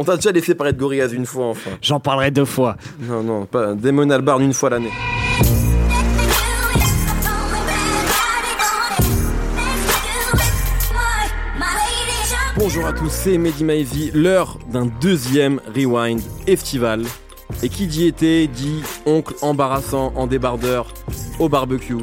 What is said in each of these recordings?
On t'a déjà laissé parler de Gorillaz une fois, enfin. J'en parlerai deux fois. Non, non, pas Damon Albarn une fois l'année. Bonjour à tous, c'est Mehdi Maizy, l'heure d'un deuxième Rewind estival. Et qui dit été dit oncle embarrassant en débardeur au barbecue.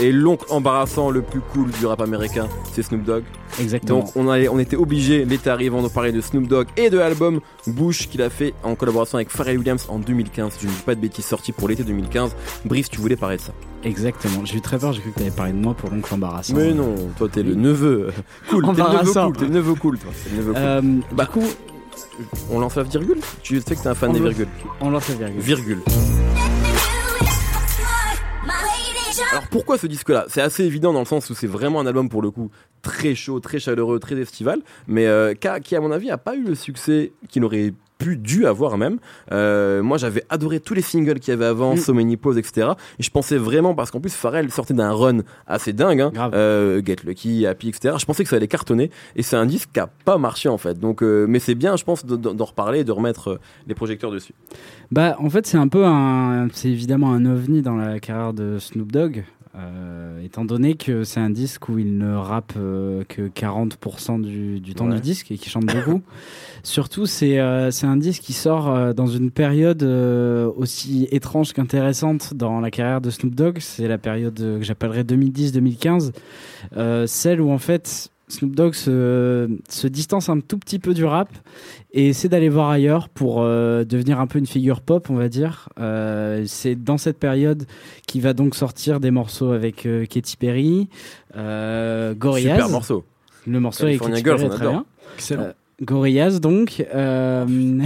Et l'oncle embarrassant le plus cool du rap américain, c'est Snoop Dogg. Exactement. Donc on, on était obligé, l'été arrivant, de parler de Snoop Dogg et de l'album Bush qu'il a fait en collaboration avec Pharrell Williams en 2015. Je ne dis pas de bêtises, sorti pour l'été 2015. Brice, tu voulais parler de ça Exactement. J'ai eu très peur, j'ai cru que tu avais parlé de moi pour l'oncle embarrassant. Mais non, toi t'es le neveu cool. T'es le neveu Embarrassant. cool, t'es le neveu cool, toi. T'es le neveu cool. Euh, Bah, du coup, On lance la virgule? Tu sais que t'es un fan on des virgules. on lance la virgule. Virgule. Alors pourquoi ce disque-là? C'est assez évident dans le sens où c'est vraiment un album pour le coup très chaud, très chaleureux, très estival, mais euh, qui, à mon avis a pas eu le succès qu'il aurait pu, dû avoir même. Euh, moi j'avais adoré tous les singles qu'il y avait avant, Mm. So Many Pose, etc. Et je pensais vraiment, parce qu'en plus Pharrell sortait d'un run assez dingue, hein, euh, Get Lucky, Happy, etc. Je pensais que ça allait cartonner, et c'est un disque qui a pas marché en fait. Donc, euh, mais c'est bien, je pense, de- de- d'en reparler et de remettre euh, les projecteurs dessus. Bah, en fait, c'est un peu un. C'est évidemment un ovni dans la carrière de Snoop Dogg. Euh, étant donné que c'est un disque où il ne rappe euh, que 40% du, du temps Ouais. du disque et qui chante beaucoup. Surtout, c'est euh, c'est un disque qui sort euh, dans une période euh, aussi étrange qu'intéressante dans la carrière de Snoop Dogg. C'est la période que j'appellerais 2010-2015. Euh, celle où en fait Snoop Dogg se, se distance un tout petit peu du rap et essaie d'aller voir ailleurs pour euh, devenir un peu une figure pop, on va dire. Euh, c'est dans cette période qu'il va donc sortir des morceaux avec euh, Katy Perry, euh, Gorillaz. Super morceau. Le morceau avec Katy Perry on est très adore. bien. Excellent. Euh, Gorillaz donc. euh,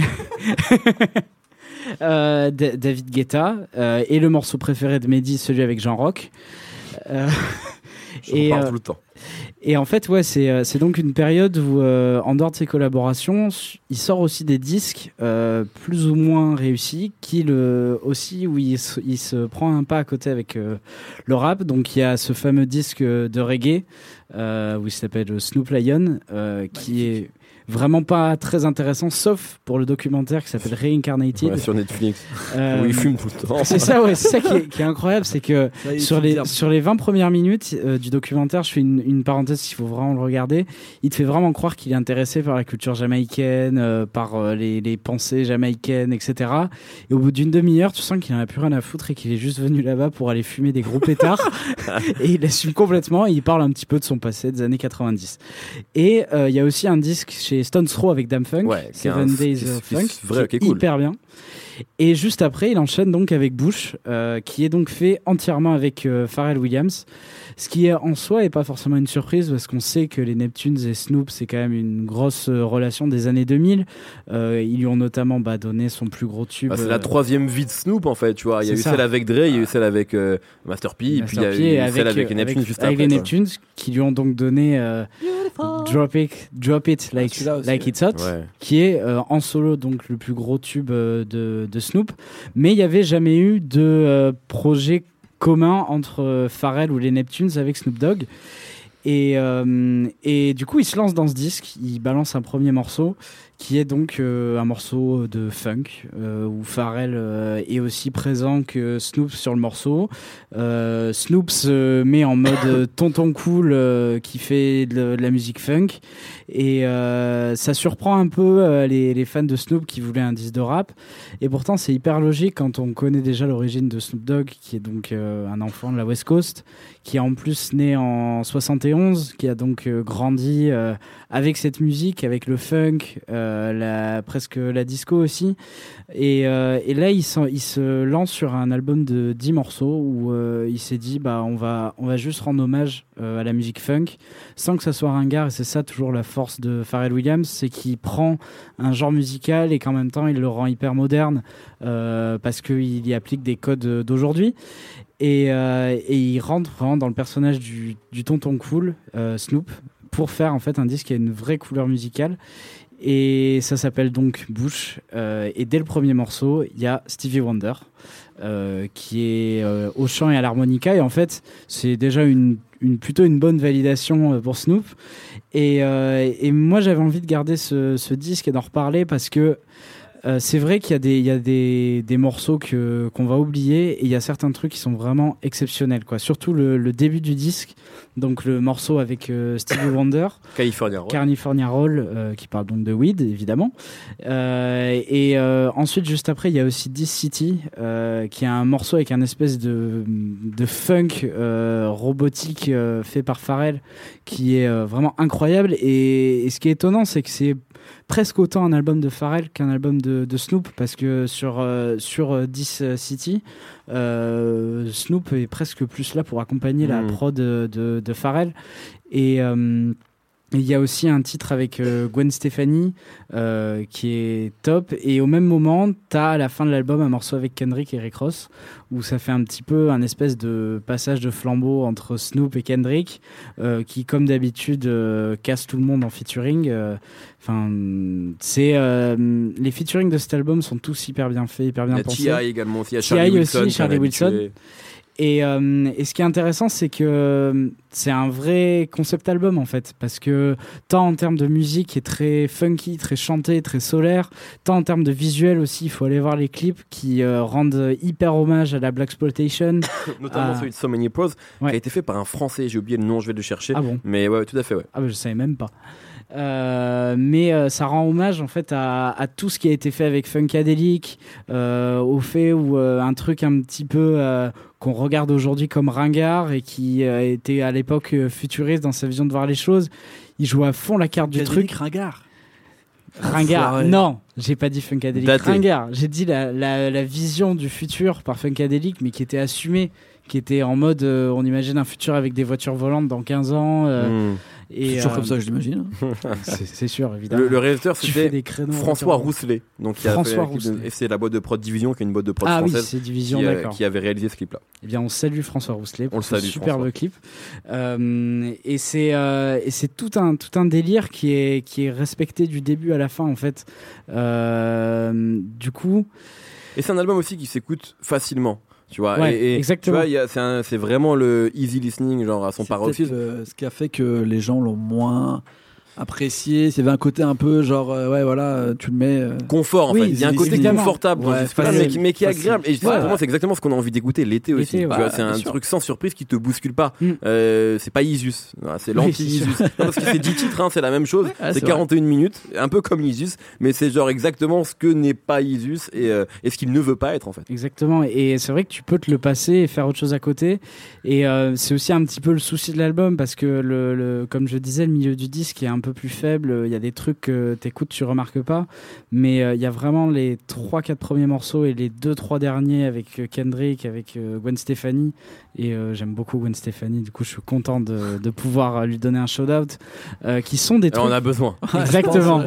euh, Da- David Guetta euh, et le morceau préféré de Mehdi, celui avec Jean Rock. Euh, Et, parle euh, tout le temps. et en fait, ouais, c'est euh, c'est donc une période où, euh, en dehors de ses collaborations, il sort aussi des disques euh, plus ou moins réussis, qui le aussi où il se, il se prend un pas à côté avec euh, le rap. Donc il y a ce fameux disque de reggae euh, où il s'appelle Snoop Lion, euh, qui est vraiment pas très intéressant, sauf pour le documentaire qui s'appelle Reincarnated. Ouais, sur Netflix, Euh, où il fume tout le temps. c'est ça, ouais, c'est ça qui est, qui est incroyable, c'est que Ça sur les, sur les 20 premières minutes euh, du documentaire, je fais une, une parenthèse, il faut vraiment le regarder. Il te fait vraiment croire qu'il est intéressé par la culture jamaïcaine, euh, par euh, les, les pensées jamaïcaines, etc. Et au bout d'une demi-heure, tu sens qu'il en a plus rien à foutre et qu'il est juste venu là-bas pour aller fumer des gros pétards. et il assume complètement et il parle un petit peu de son passé des années 90. Et euh, il y a aussi un disque chez Stones Throw avec Dame Funk, Ouais, Seven Days of Funk, vrai, est cool. hyper bien. Et juste après, il enchaîne donc avec Bush, euh, qui est donc fait entièrement avec euh, Pharrell Williams. Ce qui est, en soi est pas forcément une surprise parce qu'on sait que les Neptunes et Snoop, c'est quand même une grosse euh, relation des années 2000. Euh, ils lui ont notamment bah, donné son plus gros tube. Bah, c'est euh, la troisième vie de Snoop en fait, tu vois. Il y a eu ça. celle avec Dre, il y a eu celle avec euh, Master P, et puis il y a eu celle avec les Neptunes avec- juste avec après. les quoi. Neptunes qui lui ont donc donné euh, Drop It, Drop It Like, aussi, like ouais. It's Hot, Ouais. qui est euh, en solo donc le plus gros tube euh, de, de Snoop. Mais il n'y avait jamais eu de euh, projet commun entre Pharrell ou les Neptunes avec Snoop Dogg. Et, euh, et du coup, il se lance dans ce disque, il balance un premier morceau qui est donc euh, un morceau de funk euh, où Pharrell est aussi présent que Snoop sur le morceau. Snoop se met en mode tonton cool qui fait de, la musique funk. Et ça surprend un peu les, les fans de Snoop qui voulaient un disque de rap. Et pourtant c'est hyper logique quand on connaît déjà l'origine de Snoop Dogg qui est donc euh, un enfant de la West Coast qui est en plus né en 71 qui a donc euh, grandi euh, avec cette musique avec le funk euh, presque la disco aussi. Et, là il, se lance sur un album de 10 morceaux où il s'est dit bah on va on va juste rendre hommage à la musique funk sans que ça soit ringard. Et c'est ça toujours la force de Pharrell Williams c'est qu'il prend un genre musical et qu'en même temps il le rend hyper moderne parce qu'il y applique des codes d'aujourd'hui et, euh, et il rentre vraiment dans le personnage du, tonton cool euh, Snoop pour faire en fait un disque qui a une vraie couleur musicale Et ça s'appelle donc Bush. et dès le premier morceau, il y a Stevie Wonder. qui est au chant et à l'harmonica et en fait c'est déjà une, plutôt une bonne validation pour Snoop et, moi j'avais envie de garder ce disque et d'en reparler parce que euh, c'est vrai qu'il y a des, il y a des, des morceaux que, qu'on va oublier et il y a certains trucs qui sont vraiment exceptionnels. Quoi. Surtout le, le début du disque, donc le morceau avec euh, Stevie Wonder. California Roll. California Roll, euh, qui parle donc de weed, évidemment. et ensuite, juste après, il y a aussi This City, qui est un morceau avec un espèce de, de funk robotique fait par Pharrell, qui est vraiment incroyable. Et, et ce qui est étonnant, c'est que c'est presque autant un album de Pharrell qu'un album de, Snoop parce que sur euh, sur 10 euh, City euh, Snoop est presque plus là pour accompagner la hmm. prod de, de, Pharrell et il y a aussi un titre avec euh, Gwen Stefani euh, qui est top. Et au même moment, tu as à la fin de l'album un morceau avec Kendrick et Rick Ross où ça fait un petit peu un espèce de passage de flambeau entre Snoop et Kendrick euh, qui, comme d'habitude, casse tout le monde en featuring. Enfin, c'est les featuring de cet album sont tous hyper bien faits, hyper bien pensés. A également aussi, Charlie Wilson. Charlie Wilson. Euh, et, ce qui est intéressant, c'est que euh, c'est un vrai concept album en fait, parce que tant en termes de musique qui est très funky, très chanté, très solaire, tant en termes de visuel aussi, il faut aller voir les clips qui euh, rendent hyper hommage à la Black Exploitation. Notamment celui de So Many Pros, qui a été fait par un Français, j'ai oublié le nom, je vais le chercher. Ah bon Mais ouais, tout à fait, ouais. Ah bah, je savais même pas. Euh, mais euh, ça rend hommage en fait à, à, tout ce qui a été fait avec Funkadelic, euh, au fait où euh, un truc un petit peu qu'on regarde aujourd'hui comme ringard et qui était à l'époque futuriste dans sa vision de voir les choses. Il joue à fond la carte du truc. Ringard. Ringard, non, j'ai pas dit Funkadelic. Ringard, j'ai dit la, la, la, vision du futur par Funkadelic, mais qui était assumée, qui était en mode on imagine un futur avec des voitures volantes dans 15 ans. Hmm. C'est toujours comme ça, je l'imagine. c'est sûr, évidemment. Le, réalisateur, c'était François Rousselet. Donc, qui François Rousselet. Et c'est la boîte de prod Division, qui est une boîte de prod ah, française. Oui, Division, qui, euh, qui, avait réalisé ce clip-là. Eh bien, on salue François Rousselet pour on ce superbe clip. Euh, et c'est euh, et c'est tout un tout un délire qui est qui est respecté du début à la fin en fait. Euh, du coup. Et c'est un album aussi qui s'écoute facilement. Tu vois, et, exactement. Tu vois, c'est vraiment le easy listening, genre à son paroxysme. Euh, ce qui a fait que les gens l'ont moins apprécié. Il y avait un côté un peu genre, euh, ouais, voilà, euh, tu le mets. Euh, Confort, en fait. Il y a un côté confortable, mais, qui, est agréable. Et pour moi, c'est exactement ce qu'on a envie d'écouter l'été aussi. c'est un truc sans surprise qui te bouscule pas. Mm. c'est pas Isus, c'est l'anti-Isus. parce que c'est 10 titres, hein, c'est la même chose. C'est 41 minutes, un peu comme Isus, mais c'est genre exactement ce que n'est pas Isus et, et ce qu'il ne veut pas être, en fait. Exactement. Et c'est vrai que tu peux te le passer et faire autre chose à côté. Et c'est aussi un petit peu le souci de l'album parce que, le, comme je disais, le milieu du disque est un peu plus faible. Il y a des trucs que t'écoutes, tu remarques pas. Mais euh, il y a vraiment les 3-4 premiers morceaux et les 2-3 derniers avec euh, Kendrick, avec euh, Gwen Stefani. Et j'aime beaucoup Gwen Stefani. Du coup, je suis content de, de pouvoir lui donner un shout-out. qui sont des trucs. On a besoin. Exactement.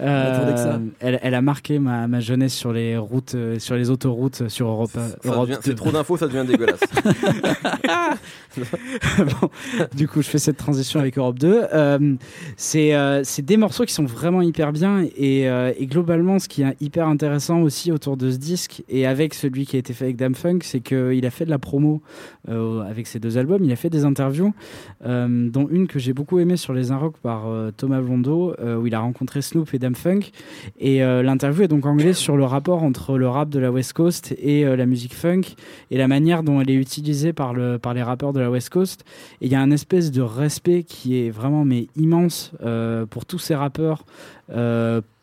Euh, elle, elle, a marqué ma, ma, jeunesse sur les routes, euh, sur les autoroutes sur Europe. c'est trop d'infos, ça devient dégueulasse. bon, du coup, je fais cette transition avec Europe 2. Euh, c'est des morceaux qui sont vraiment hyper bien et, et, globalement, ce qui est hyper intéressant aussi autour de ce disque et avec celui qui a été fait avec Dam Funk, c'est qu'il a fait de la promo avec ses deux albums. Il a fait des interviews, dont une que j'ai beaucoup aimée sur les Inrock par Thomas Blondeau, où il a rencontré Snoop et Dam Funk. Et euh, l'interview est donc anglaise sur le rapport entre le rap de la West Coast et euh, la musique funk et la manière dont elle est utilisée par, le, par les rappeurs de la West Coast. Il y a un espèce de respect qui est vraiment mais immense euh, pour tous ces rappeurs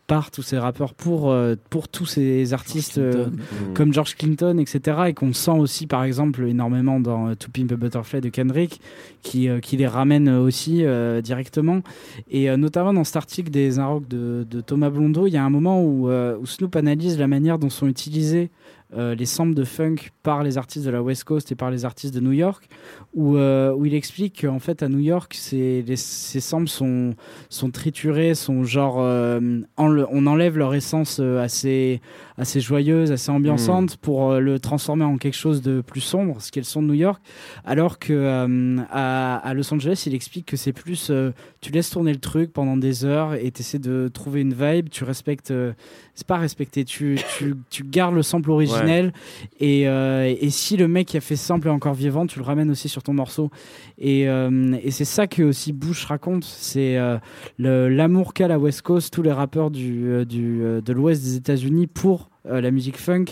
par tous ces rappeurs pour, euh, pour tous ces artistes euh, comme George Clinton, etc. Et qu'on sent aussi, par exemple, énormément dans euh, To Pimp a Butterfly de Kendrick, qui, qui les ramène aussi directement. Et notamment dans cet article des Inrocks de, de, Thomas Blondeau, il y a un moment où, où Snoop analyse la manière dont sont utilisés euh, les samples de funk par les artistes de la West Coast et par les artistes de New York, où, euh, où il explique qu'en fait à New York, ces samples sont, sont triturés, sont genre, euh, on enlève leur essence assez, assez joyeuse, assez ambiançante, pour le transformer en quelque chose de plus sombre, ce qu'est le son de New York. Alors que à, Los Angeles, il explique que c'est plus, tu laisses tourner le truc pendant des heures et tu essaies de trouver une vibe, tu respectes, c'est pas respecter, tu, tu, tu, gardes le sample originel et, et si le mec qui a fait sample est encore vivant, tu le ramènes aussi sur ton morceau. Et, et c'est ça que aussi Bush raconte, c'est l'amour qu'a la West Coast, tous les rappeurs du, euh, du euh, de l'ouest des États-Unis pour euh, la musique funk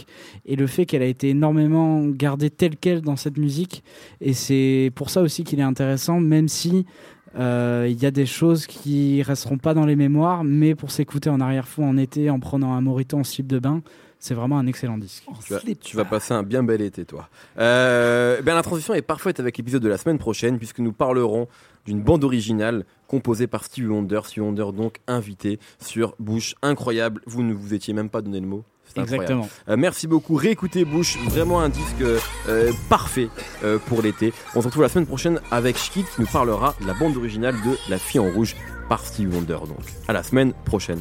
et le fait qu'elle a été énormément gardée telle qu'elle dans cette musique. Et c'est pour ça aussi qu'il est intéressant, même si il y a des choses qui resteront pas dans les mémoires, mais pour s'écouter en arrière-fond en été en prenant un morito en slip de bain, c'est vraiment un excellent disque. Tu vas, passer un bien bel été, toi. ben, la transition est parfaite avec l'épisode de la semaine prochaine, puisque nous parlerons d'une bande originale composée par Stevie Wonder. Stevie Wonder donc invité sur Bush. Incroyable, vous ne vous étiez même pas donné le mot. Exactement. Euh, merci beaucoup. Réécoutez Bush, vraiment un disque euh, parfait euh, pour l'été. On se retrouve la semaine prochaine avec Schkid qui nous parlera de la bande originale de La fille en rouge par Stevie Wonder. Donc à la semaine prochaine.